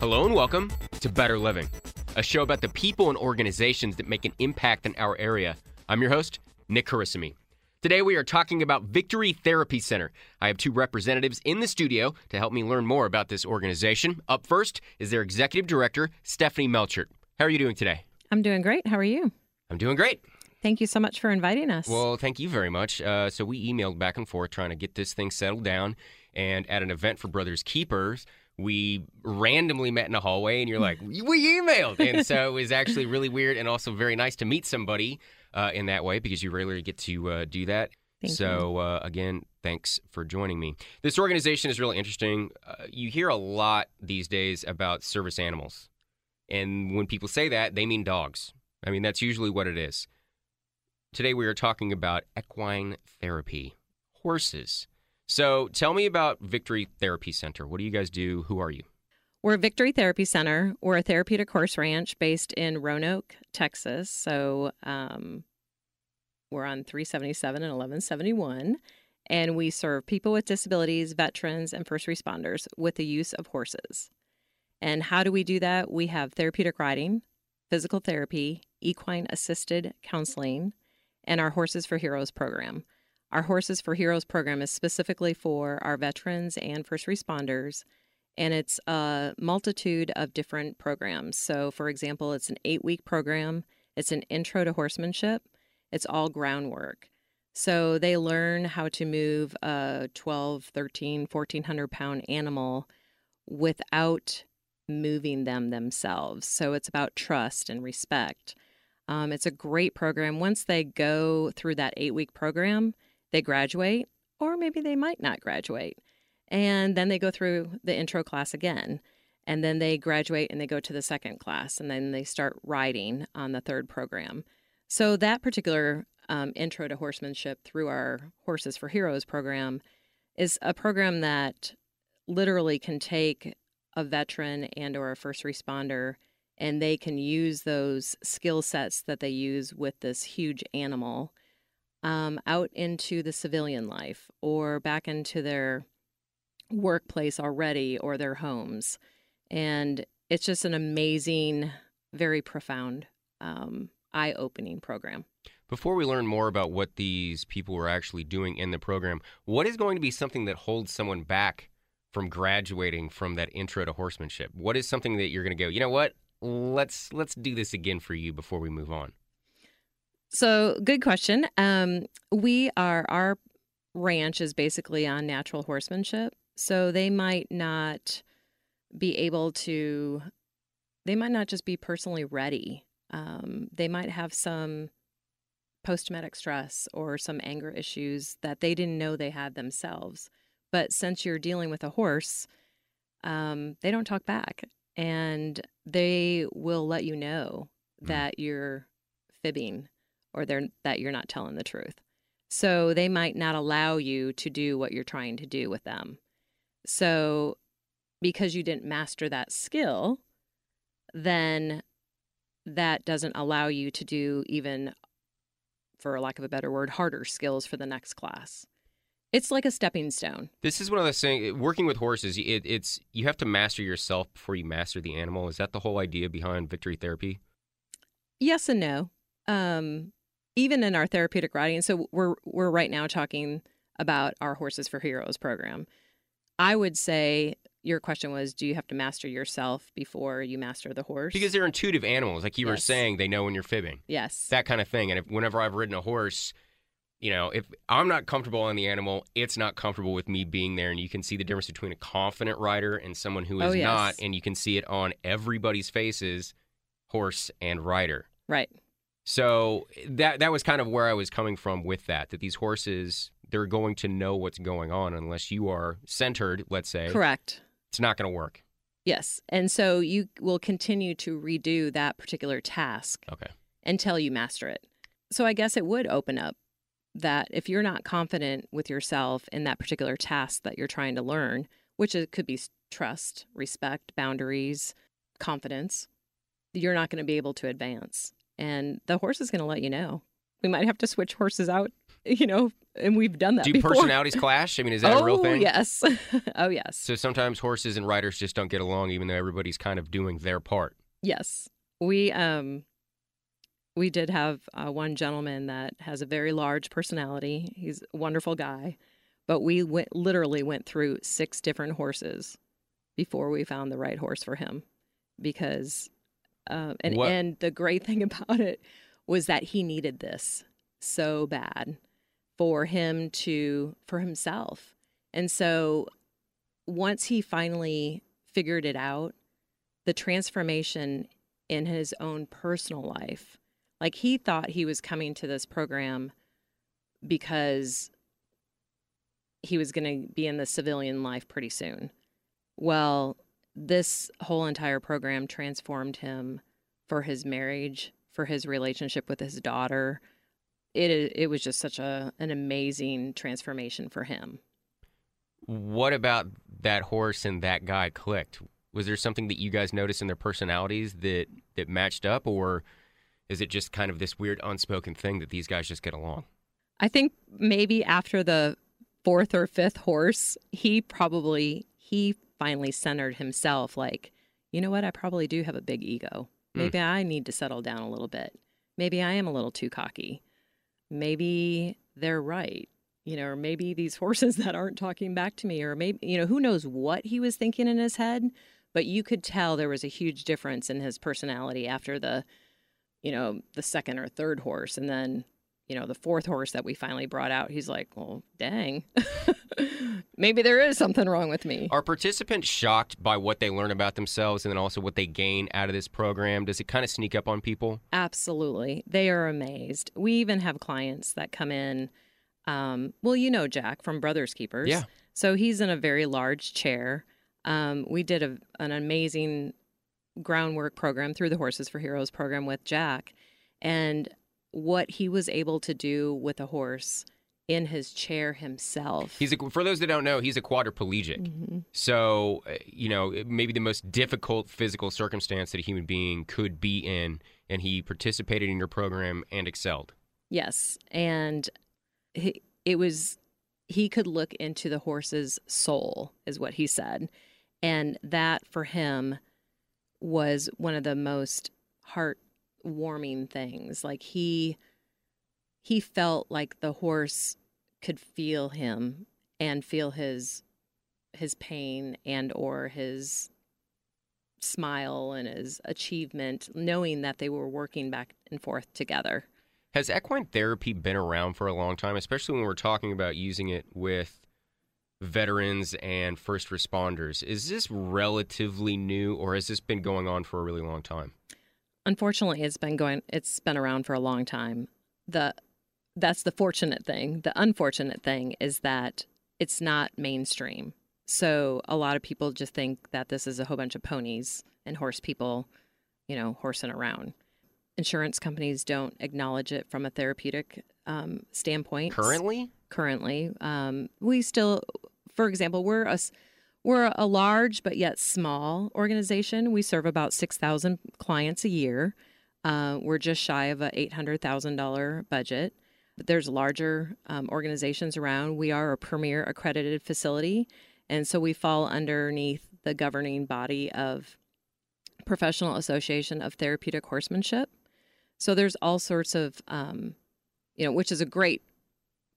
Hello and welcome to Better Living, a show about the people and organizations that make an impact in our area. I'm your host, Nick Carissimi. Today we are talking about Victory Therapy Center. I have two representatives in the studio to help me learn more about this organization. Up first is their executive director, Stephanie Melchert. How are you doing today? I'm doing great. How are you? I'm doing great. Thank you so much for inviting us. Well, thank you very much. Uh, so we emailed back and forth trying to get this thing settled down. And at an event for Brothers Keepers, we randomly met in a hallway, and you're like, "We emailed," and so it was actually really weird and also very nice to meet somebody uh, in that way because you rarely get to uh, do that. Thank so uh, again, thanks for joining me. This organization is really interesting. Uh, you hear a lot these days about service animals, and when people say that, they mean dogs. I mean that's usually what it is. Today we are talking about equine therapy, horses. So tell me about Victory Therapy Center. What do you guys do? Who are you? We're Victory Therapy Center. We're a therapeutic horse ranch based in Roanoke, Texas. So um, we're on 377 and 1171. And we serve people with disabilities, veterans, and first responders with the use of horses. And how do we do that? We have therapeutic riding, physical therapy, equine assisted counseling, and our Horses for Heroes program. Our Horses for Heroes program is specifically for our veterans and first responders, and it's a multitude of different programs. So, for example, it's an eight week program, it's an intro to horsemanship, it's all groundwork. So, they learn how to move a 12, 13, 1400 pound animal without moving them themselves. So, it's about trust and respect. Um, it's a great program. Once they go through that eight week program, they graduate, or maybe they might not graduate. And then they go through the intro class again. And then they graduate and they go to the second class. And then they start riding on the third program. So, that particular um, intro to horsemanship through our Horses for Heroes program is a program that literally can take a veteran and or a first responder and they can use those skill sets that they use with this huge animal um, out into the civilian life or back into their workplace already or their homes. And it's just an amazing, very profound, um, eye opening program. Before we learn more about what these people were actually doing in the program, what is going to be something that holds someone back from graduating from that intro to horsemanship? What is something that you're going to go, you know what? Let's let's do this again for you before we move on. So, good question. Um, we are our ranch is basically on natural horsemanship, so they might not be able to. They might not just be personally ready. Um, they might have some post traumatic stress or some anger issues that they didn't know they had themselves. But since you're dealing with a horse, um, they don't talk back and they will let you know Mm. that you're fibbing or they're that you're not telling the truth. So they might not allow you to do what you're trying to do with them. So because you didn't master that skill, then that doesn't allow you to do even for lack of a better word harder skills for the next class. It's like a stepping stone. This is one of those things. Working with horses, it, it's you have to master yourself before you master the animal. Is that the whole idea behind victory therapy? Yes and no. Um, even in our therapeutic riding, so we're we're right now talking about our Horses for Heroes program. I would say your question was, do you have to master yourself before you master the horse? Because they're intuitive animals, like you were saying. They know when you're fibbing, yes, that kind of thing. And if, whenever I've ridden a horse, you know, if I'm not comfortable on the animal, it's not comfortable with me being there. And you can see the difference between a confident rider and someone who oh, is Oh, yes. not. And you can see it on everybody's faces, horse and rider. right. So that that was kind of where I was coming from with that. That these horses they're going to know what's going on unless you are centered. Let's say Correct. it's not going to work. Yes. And so you will continue to redo that particular task Okay. until you master it. So I guess it would open up that if you're not confident with yourself in that particular task that you're trying to learn, which it could be trust, respect, boundaries, confidence, you're not going to be able to advance. And the horse is going to let you know. We might have to switch horses out, you know, and we've done that Do before. personalities clash? I mean, is that oh, a real thing? Oh yes. oh, yes. So sometimes horses and riders just don't get along, even though everybody's kind of doing their part. Yes. We um we did have uh, one gentleman that has a very large personality. He's a wonderful guy, but we went literally went through six different horses before we found the right horse for him because uh, and What- and the great thing about it was that he needed this so bad for him to for himself. And so once he finally figured it out, the transformation in his own personal life. Like he thought he was coming to this program because he was going to be in the civilian life pretty soon. Well, this whole entire program transformed him for his marriage, for his relationship with his daughter. It it was just such a an amazing transformation for him. What about that horse and that guy clicked? Was there something that you guys noticed in their personalities that that matched up, or is it just kind of this weird unspoken thing that these guys just get along? I think maybe after the fourth or fifth horse, he probably he finally centered himself like, you know what, I probably do have a big ego. Mm. Maybe I need to settle down a little bit. Maybe I am a little too cocky. Maybe they're right. You know, or maybe these horses that aren't talking back to me, or maybe, you know, who knows what he was thinking in his head, but you could tell there was a huge difference in his personality after the, you know, the second or third horse. And then you know, the fourth horse that we finally brought out, he's like, well, dang, maybe there is something wrong with me. Are participants shocked by what they learn about themselves and then also what they gain out of this program? Does it kind of sneak up on people? Absolutely. They are amazed. We even have clients that come in. Um, well, you know Jack from Brothers Keepers. Yeah. So he's in a very large chair. Um, we did a, an amazing groundwork program through the Horses for Heroes program with Jack. And what he was able to do with a horse in his chair himself. He's a, for those that don't know, he's a quadriplegic. Mhm. So, uh, you know, maybe the most difficult physical circumstance that a human being could be in, and he participated in your program and excelled. Yes, and he, it was he could look into the horse's soul, is what he said, and that for him was one of the most heartwarming things. Like he he felt like the horse could feel him and feel his his pain and or his smile and his achievement knowing that they were working back and forth together. Has equine therapy been around for a long time, especially when we're talking about using it with veterans and first responders? Is this relatively new, or has this been going on for a really long time? Unfortunately, it's been going it's been around for a long time. The that's the fortunate thing. The unfortunate thing is that it's not mainstream. So a lot of people just think that this is a whole bunch of ponies and horse people, you know, horsing around. Insurance companies don't acknowledge it from a therapeutic um, standpoint. Currently? currently. Um, we still, for example, we're a s- we're a large but yet small organization. We serve about six thousand clients a year. Uh, we're just shy of a eight hundred thousand dollar budget. But there's larger um, organizations around. We are a premier accredited facility, and so we fall underneath the governing body of Professional Association of Therapeutic Horsemanship. So there's all sorts of, um, you know, which is a great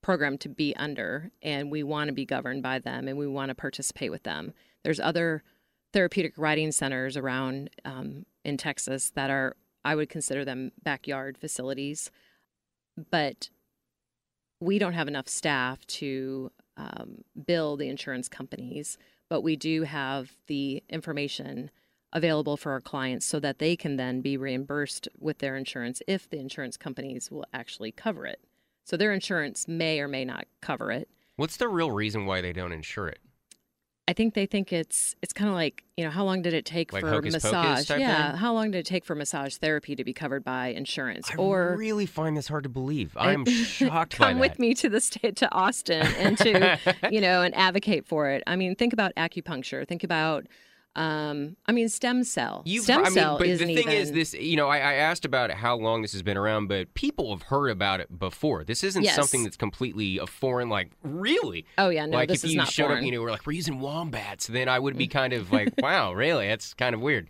program to be under and we want to be governed by them and we want to participate with them there's other therapeutic riding centers around um, in texas that are i would consider them backyard facilities but we don't have enough staff to um, bill the insurance companies but we do have the information available for our clients so that they can then be reimbursed with their insurance if the insurance companies will actually cover it. So their insurance may or may not cover it. What's the real reason why they don't insure it? I think they think it's it's kind of like you know how long did it take Like for massage? yeah, thing? how long did it take for massage therapy to be covered by insurance? I or really find this hard to believe. I- I'm shocked by come with me to the state to Austin and to you know and advocate for it. I mean, think about acupuncture. Think about um, I mean, stem cell. You've, stem I mean, cell but the thing even, is, this you know, I, I asked about how long this has been around, but people have heard about it before. This isn't Yes. something that's completely a foreign. Like, really? Oh yeah, no, like this if is you not showed foreign. up, you know, we're like, we're using wombats, then I would be kind of like, wow, really? That's kind of weird.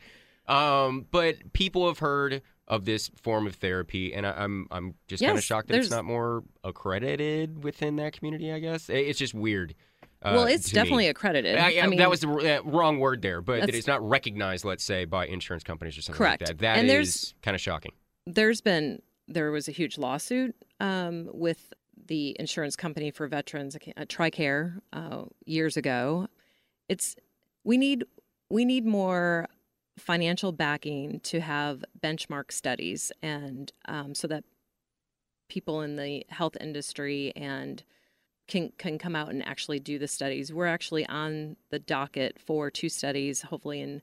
Um, but people have heard of this form of therapy, and I, I'm I'm just kind of shocked that it's not more accredited within that community. I guess It- it's just weird. Uh, well, it's to me. definitely accredited. I, I- mean, that was the uh, wrong word there, but that it's not recognized, let's say, by insurance companies or something Correct. like that. That And is kind of shocking. there's been there was a huge lawsuit um, with the insurance company for veterans, uh, TRICARE, uh, years ago. It's we need we need more financial backing to have benchmark studies, and um, so that people in the health industry and can can come out and actually do the studies. We're actually on the docket for two studies, hopefully in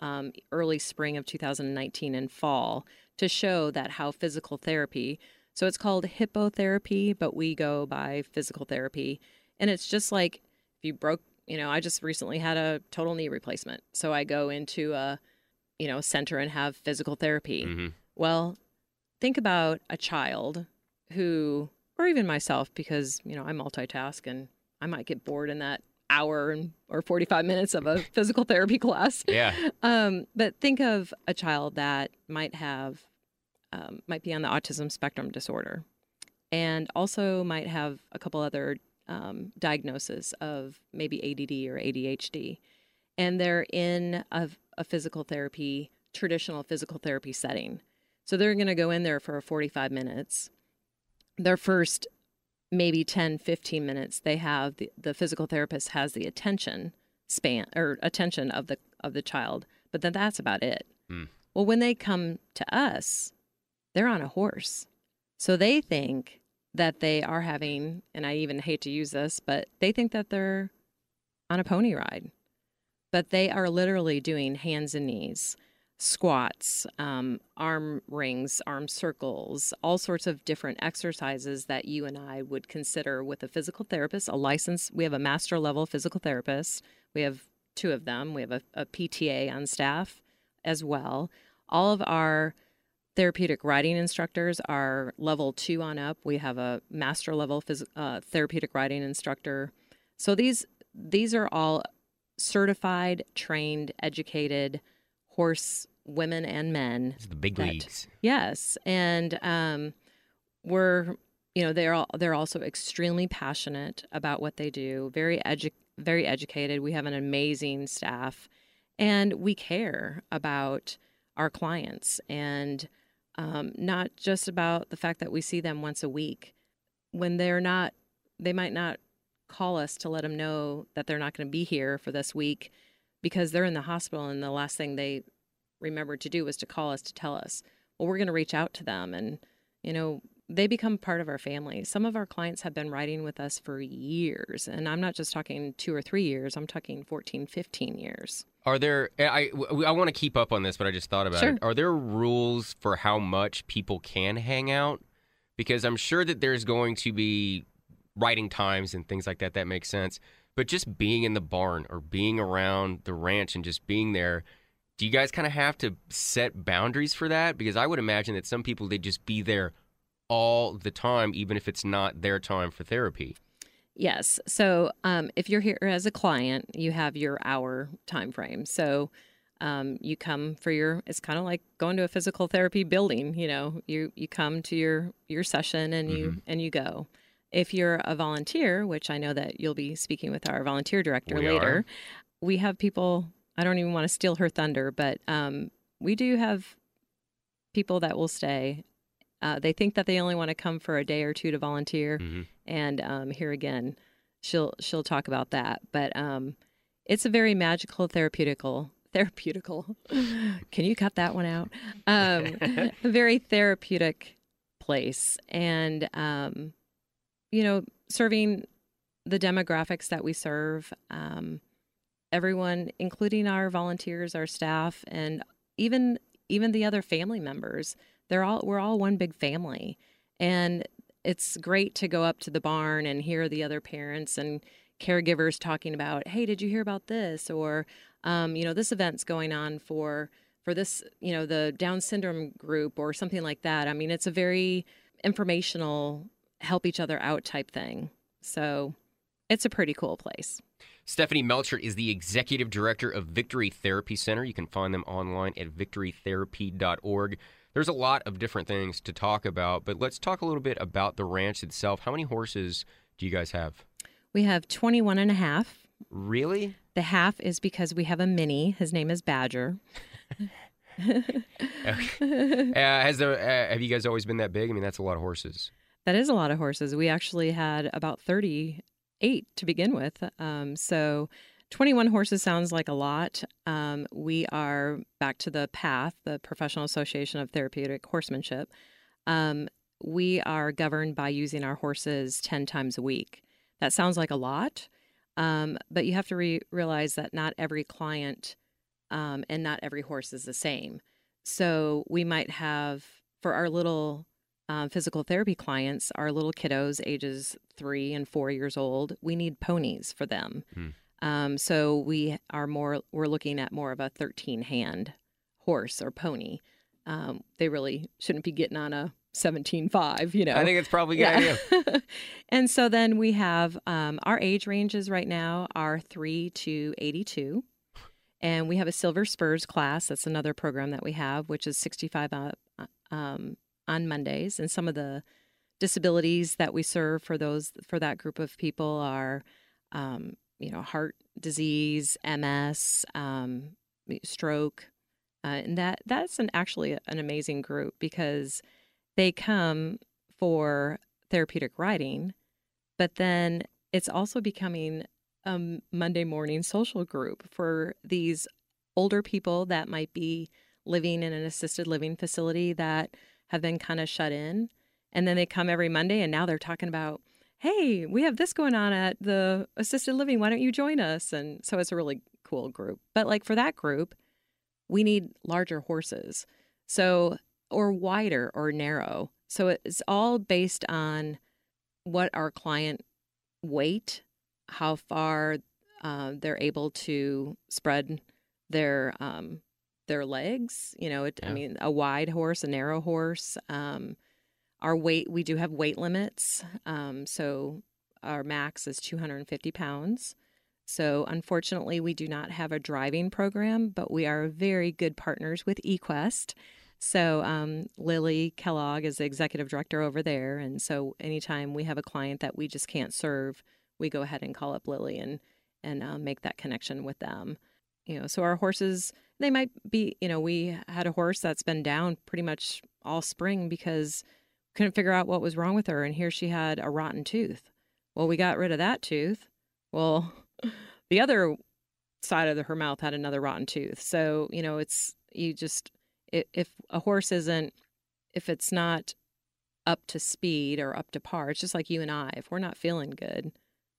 um, early spring of 2019 and fall to show that how physical therapy so it's called hippotherapy but we go by physical therapy. And it's just like if you broke you know i just recently had a total knee replacement. So i go into a you know center and have physical therapy. Hmm well think about a child who or even myself because you know i multitask and i might get bored in that hour and, or 45 minutes of a physical therapy class Yeah. um, but think of a child that might have, um, might be on the autism spectrum disorder, and also might have a couple other um, diagnoses of maybe ADD or ADHD, and they're in a, a physical therapy, traditional physical therapy setting. So they're going to go in there for 45 minutes. Their first maybe 10, 15 minutes, they have the, the physical therapist has the attention span or attention of the of the child but then that's about it. Hmm. well when they come to us they're on a horse. So they think that they are having and i even hate to use this but they think that they're on a pony ride. But they are literally doing hands and knees squats um, arm rings arm circles all sorts of different exercises that you and i would consider with a physical therapist a license we have a master level physical therapist we have two of them. We have a, a PTA on staff as well. All of our therapeutic riding instructors are level two on up. We have a master level phys- uh, therapeutic riding instructor. So these these are all certified, trained, educated horse women and men It's the big That- leagues. Yes, and um, we're you know they're all, they're also extremely passionate about what they do. Very edu- very educated. We have an amazing staff, and we care about our clients and um, not just about the fact that we see them once a week. When they're not, they might not call us to let them know that they're not going to be here for this week because they're in the hospital and the last thing they remembered to do was to call us to tell us well we're going to reach out to them and you know they become part of our family some of our clients have been riding with us for years and i'm not just talking two or three years i'm talking 14 15 years Are there? Eh, I I, I want to keep up on this, but I just thought about Sure. it. Are there rules for how much people can hang out? Because I'm sure that there's going to be writing times and things like that. That makes sense. But just being in the barn or being around the ranch and just being there, do you guys kind of have to set boundaries for that? Because I would imagine that some people they just be there all the time, even if it's not their time for therapy. Yes. So um, if you're here as a client, you have your hour time frame. So um, you come for your. It's kind of like going to a physical therapy building. You know, you you come to your your session and you and you go. If you're a volunteer, which I know that you'll be speaking with our volunteer director We later, are. we have people. I don't even want to steal her thunder, but um, we do have people that will stay. Uh, they think that they only want to come for a day or two to volunteer hmm and um, here again she'll she'll talk about that but um, it's a very magical therapeutical therapeutical. Can you cut that one out? Um, a very therapeutic place, and um, you know, serving the demographics that we serve. Um, everyone, including our volunteers, our staff, and even even the other family members. They're all we're all one big family, and it's great to go up to the barn and hear the other parents and caregivers talking about, "Hey, did you hear about this?" or um, you know, this event's going on for for this, you know, the Down syndrome group or something like that. I mean, it's a very informational, help each other out type thing. So it's a pretty cool place. Stephanie Melchert is the executive director of Victory Therapy Center. You can find them online at victorytherapy.org. There's a lot of different things to talk about, but let's talk a little bit about the ranch itself. How many horses do you guys have? We have 21 and a half. Really? The half is because we have a mini. His name is Badger. uh, has there, uh, have you guys always been that big? I mean, that's a lot of horses. That is a lot of horses. We actually had about 38 to begin with. Um, so 21 horses sounds like a lot. Um, we are back to the PATH, the Professional Association of Therapeutic Horsemanship. Um, we are governed by using our horses 10 times a week. That sounds like a lot, um, but you have to re- realize that not every client um, and not every horse is the same. So we might have, for our little um, physical therapy clients, are little kiddos, ages three and four years old, we need ponies for them. Hmm. Um, so we are more, we're looking at more of a 13 hand horse or pony. Um, they really shouldn't be getting on a 17.5, you know. I think it's probably a good idea. and so then we have um, our age ranges right now are 3 to 82. And we have a Silver Spurs class. That's another program that we have, which is 65 up um, on Mondays. And some of the disabilities that we serve for those for that group of people are, um, you know, heart disease, MS, um, stroke, uh, and that that's an actually an amazing group because they come for therapeutic riding, but then it's also becoming a Monday morning social group for these older people that might be living in an assisted living facility that have been kind of shut in. And then they come every Monday and now they're talking about, hey, we have this going on at the assisted living. Why don't you join us? And so it's a really cool group. But like for that group, we need larger horses. So, or wider or narrow. So it's all based on what our client weight, how far uh, they're able to spread their um, their legs. You know, it, Yeah. I mean, a wide horse, a narrow horse. Um, our weight, we do have weight limits. Um, so our max is 250 pounds. So unfortunately, we do not have a driving program, but we are very good partners with eQuest. So um, Lily Kellogg is the executive director over there, and so anytime we have a client that we just can't serve, we go ahead and call up Lily and and uh, make that connection with them. You know, so our horses they might be. You know, we had a horse that's been down pretty much all spring because couldn't figure out what was wrong with her, and here she had a rotten tooth. Well, we got rid of that tooth. Well, the other side of the, her mouth had another rotten tooth. So you know, it's you just i- if a horse isn't if it's not up to speed or up to par, it's just like you and I. If we're not feeling good,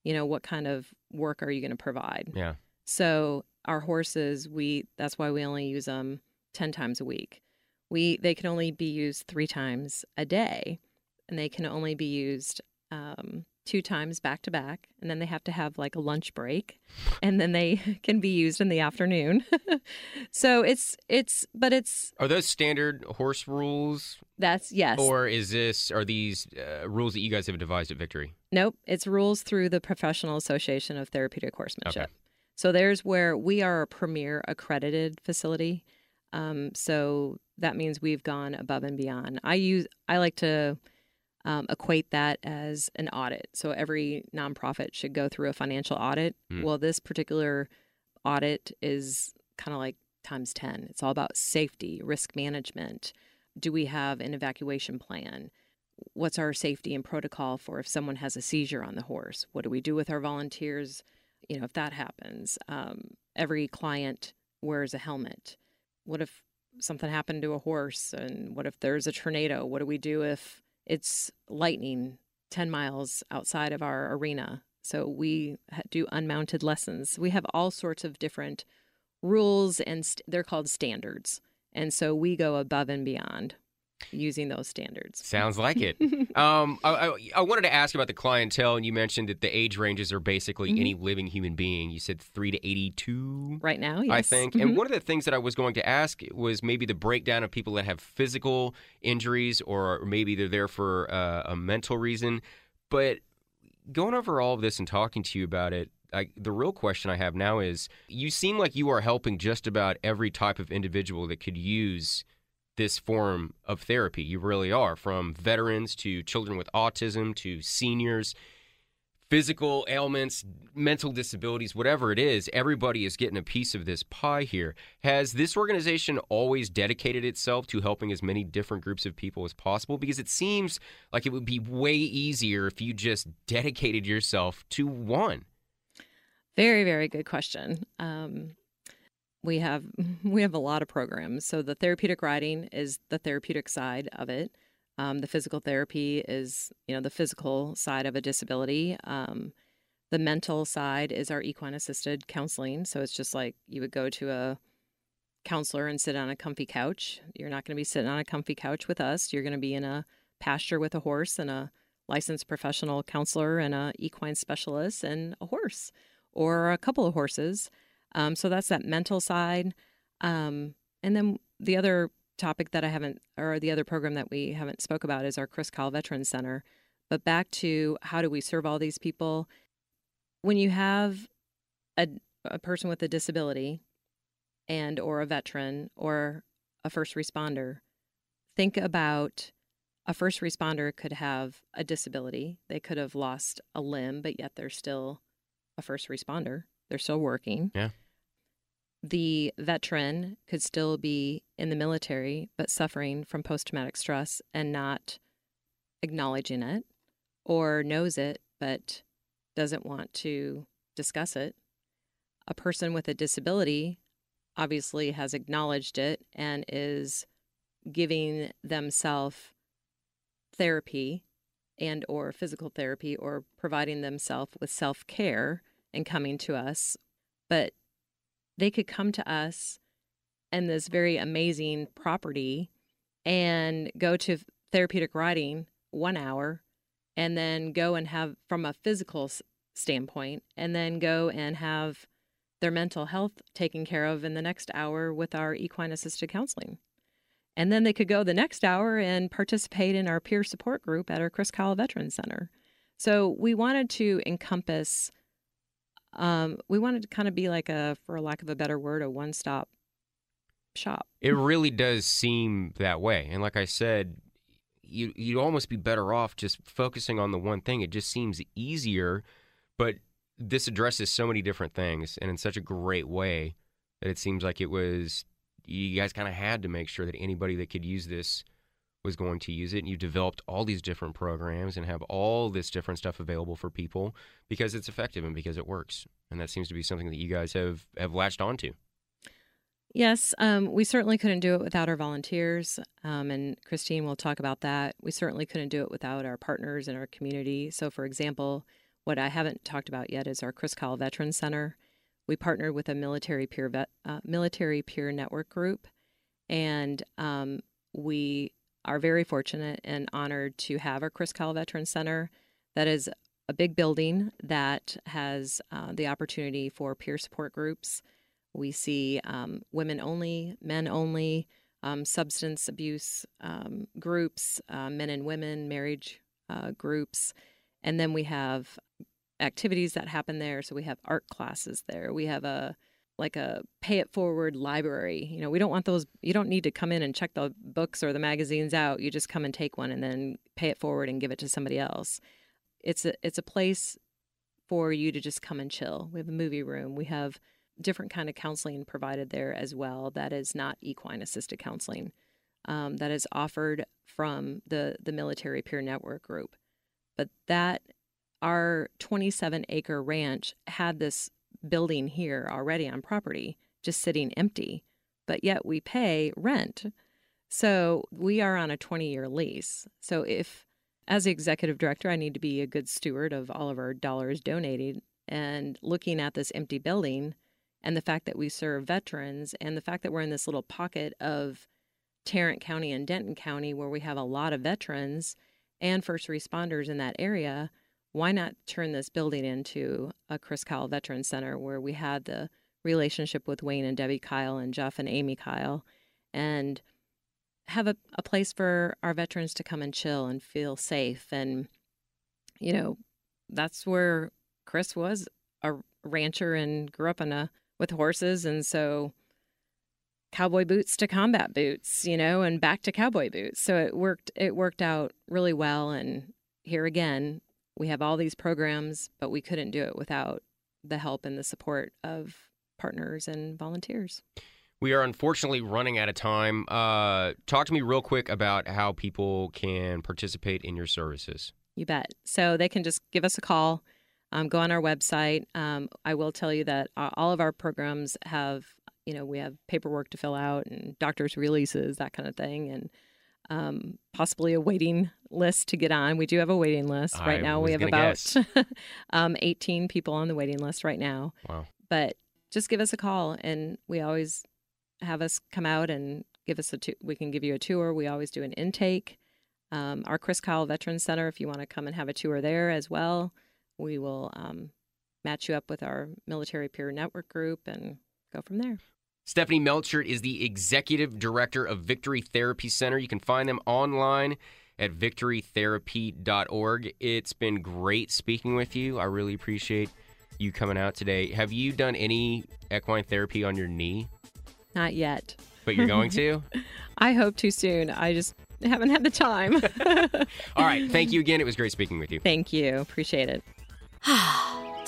you know, what kind of work are you going to provide? Yeah. So our horses, we that's why we only use them 10 times a week. We they can only be used 3 times a day and they can only be used um, two times back to back and then they have to have like a lunch break and then they can be used in the afternoon. so it's it's but it's Are those standard horse rules, that's yes. or is this are these uh, rules that you guys have devised at Victory? Nope, it's rules through the Professional Association of Therapeutic Horsemanship. Okay. So there's where we are a premier accredited facility. Um, so that means we've gone above and beyond. I use I like to um, equate that as an audit. So every nonprofit should go through a financial audit. Hmm. Well, this particular audit is kind of like times 10. It's all about safety, risk management. Do we have an evacuation plan? What's our safety and protocol for if someone has a seizure on the horse? What do we do with our volunteers? You know, if that happens, um, every client wears a helmet? What if something happened to a horse? And what if there's a tornado? What do we do if it's lightning 10 miles outside of our arena? So we do unmounted lessons. We have all sorts of different rules, and st- they're called standards. And so we go above and beyond using those standards. Sounds like it. um, I, I, I wanted to ask about the clientele, and you mentioned that the age ranges are basically Mhm. any living human being. You said three to eighty-two. Right now, yes. I think. Mhm. And one of the things that I was going to ask was maybe the breakdown of people that have physical injuries or maybe they're there for uh, a mental reason. But going over all of this and talking to you about it, I, the real question I have now is you seem like you are helping just about every type of individual that could use this form of therapy. You really are, from veterans to children with autism to seniors physical ailments, mental disabilities, whatever it is, everybody is getting a piece of this pie here. Has this organization always dedicated itself to helping as many different groups of people as possible? Because it seems like it would be way easier if you just dedicated yourself to one. Very, very good question. Um, we have we have a lot of programs. So the therapeutic riding is the therapeutic side of it. Um, the physical therapy is you know the physical side of a disability. Um, the mental side is our equine assisted counseling. So it's just like you would go to a counselor and sit on a comfy couch. You're not going to be sitting on a comfy couch with us. You're going to be in a pasture with a horse and a licensed professional counselor and a equine specialist and a horse or a couple of horses. Um, so that's that mental side. Um, and then the other topic that I haven't, or the other program that we haven't spoke about is our Chris Kyle Veterans Center. But back to how do we serve all these people? When you have a, a person with a disability and or a veteran or a first responder, think about a first responder could have a disability. They could have lost a limb, but yet they're still a first responder. They're still working. Yeah. The veteran could still be in the military, but suffering from post traumatic stress and not acknowledging it or knows it, but doesn't want to discuss it. A person with a disability obviously has acknowledged it and is giving themselves therapy and or physical therapy or providing themselves with self-care and coming to us but they could come to us and this very amazing property and go to therapeutic riding one hour and then go and have from a physical standpoint and then go and have their mental health taken care of in the next hour with our equine assisted counseling and then they could go the next hour and participate in our peer support group at our Chris Kyle Veterans Center. So we wanted to encompass, um, we wanted to kind of be like a, for lack of a better word, a one stop shop. It really does seem that way. And like I said, you you'd almost be better off just focusing on the one thing. It just seems easier, but this addresses so many different things and in such a great way that it seems like it was you guys kind of had to make sure that anybody that could use this was going to use it and you developed all these different programs and have all this different stuff available for people because it's effective and because it works and that seems to be something that you guys have have latched onto Yes, um, we certainly couldn't do it without our volunteers, um, and Christine will talk about that. We certainly couldn't do it without our partners in our community. So, for example, what I haven't talked about yet is our Chris Kyle Veterans Center. We partnered with a military peer vet, uh, military peer network group, and um, we are very fortunate and honored to have our Chris Kyle Veterans Center. That is a big building that has uh, the opportunity for peer support groups. We see um, women only, men only, um, substance abuse um, groups, uh, men and women, marriage uh, groups. And then we have activities that happen there. So we have art classes there. We have a like a pay it forward library. You know, we don't want those you don't need to come in and check the books or the magazines out. You just come and take one and then pay it forward and give it to somebody else. It's a it's a place for you to just come and chill. We have a movie room. We have different kind of counseling provided there as well that is not equine assisted counseling um, that is offered from the the military peer network group but that our 27 acre ranch had this building here already on property just sitting empty, but yet we pay rent. So we are on a 20 year lease. So if, as the executive director, I need to be a good steward of all of our dollars donated and looking at this empty building and the fact that we serve veterans and the fact that we're in this little pocket of Tarrant County and Denton County where we have a lot of veterans and first responders in that area, why not turn this building into a Chris Kyle Veteran Center where we had the relationship with Wayne and Debbie Kyle and Jeff and Amy Kyle and have a, a place for our veterans to come and chill and feel safe. And, you know, that's where Chris was a rancher and grew up in a with horses. And so cowboy boots to combat boots, you know, and back to cowboy boots. So it worked it worked out really well and here again, we have all these programs, but we couldn't do it without the help and the support of partners and volunteers. We are unfortunately running out of time. Uh, talk to me real quick about how people can participate in your services. You bet. So they can just give us a call, um, go on our website. Um, I will tell you that all of our programs have, you know, we have paperwork to fill out and doctor's releases, that kind of thing, and um, possibly a waiting list to get on. We do have a waiting list right I now. We have about um, 18 people on the waiting list right now. Wow. But just give us a call, and we always have us come out and give us a. Tu- we can give you a tour. We always do an intake. Um, our Chris Kyle Veterans Center, if you want to come and have a tour there as well, we will um, match you up with our military peer network group and go from there. Stephanie Melchert is the executive director of Victory Therapy Center. You can find them online at victorytherapy.org. It's been great speaking with you. I really appreciate you coming out today. Have you done any equine therapy on your knee? Not yet. But you're going to? I hope too soon. I just haven't had the time. All right. Thank you again. It was great speaking with you. Thank you. Appreciate it.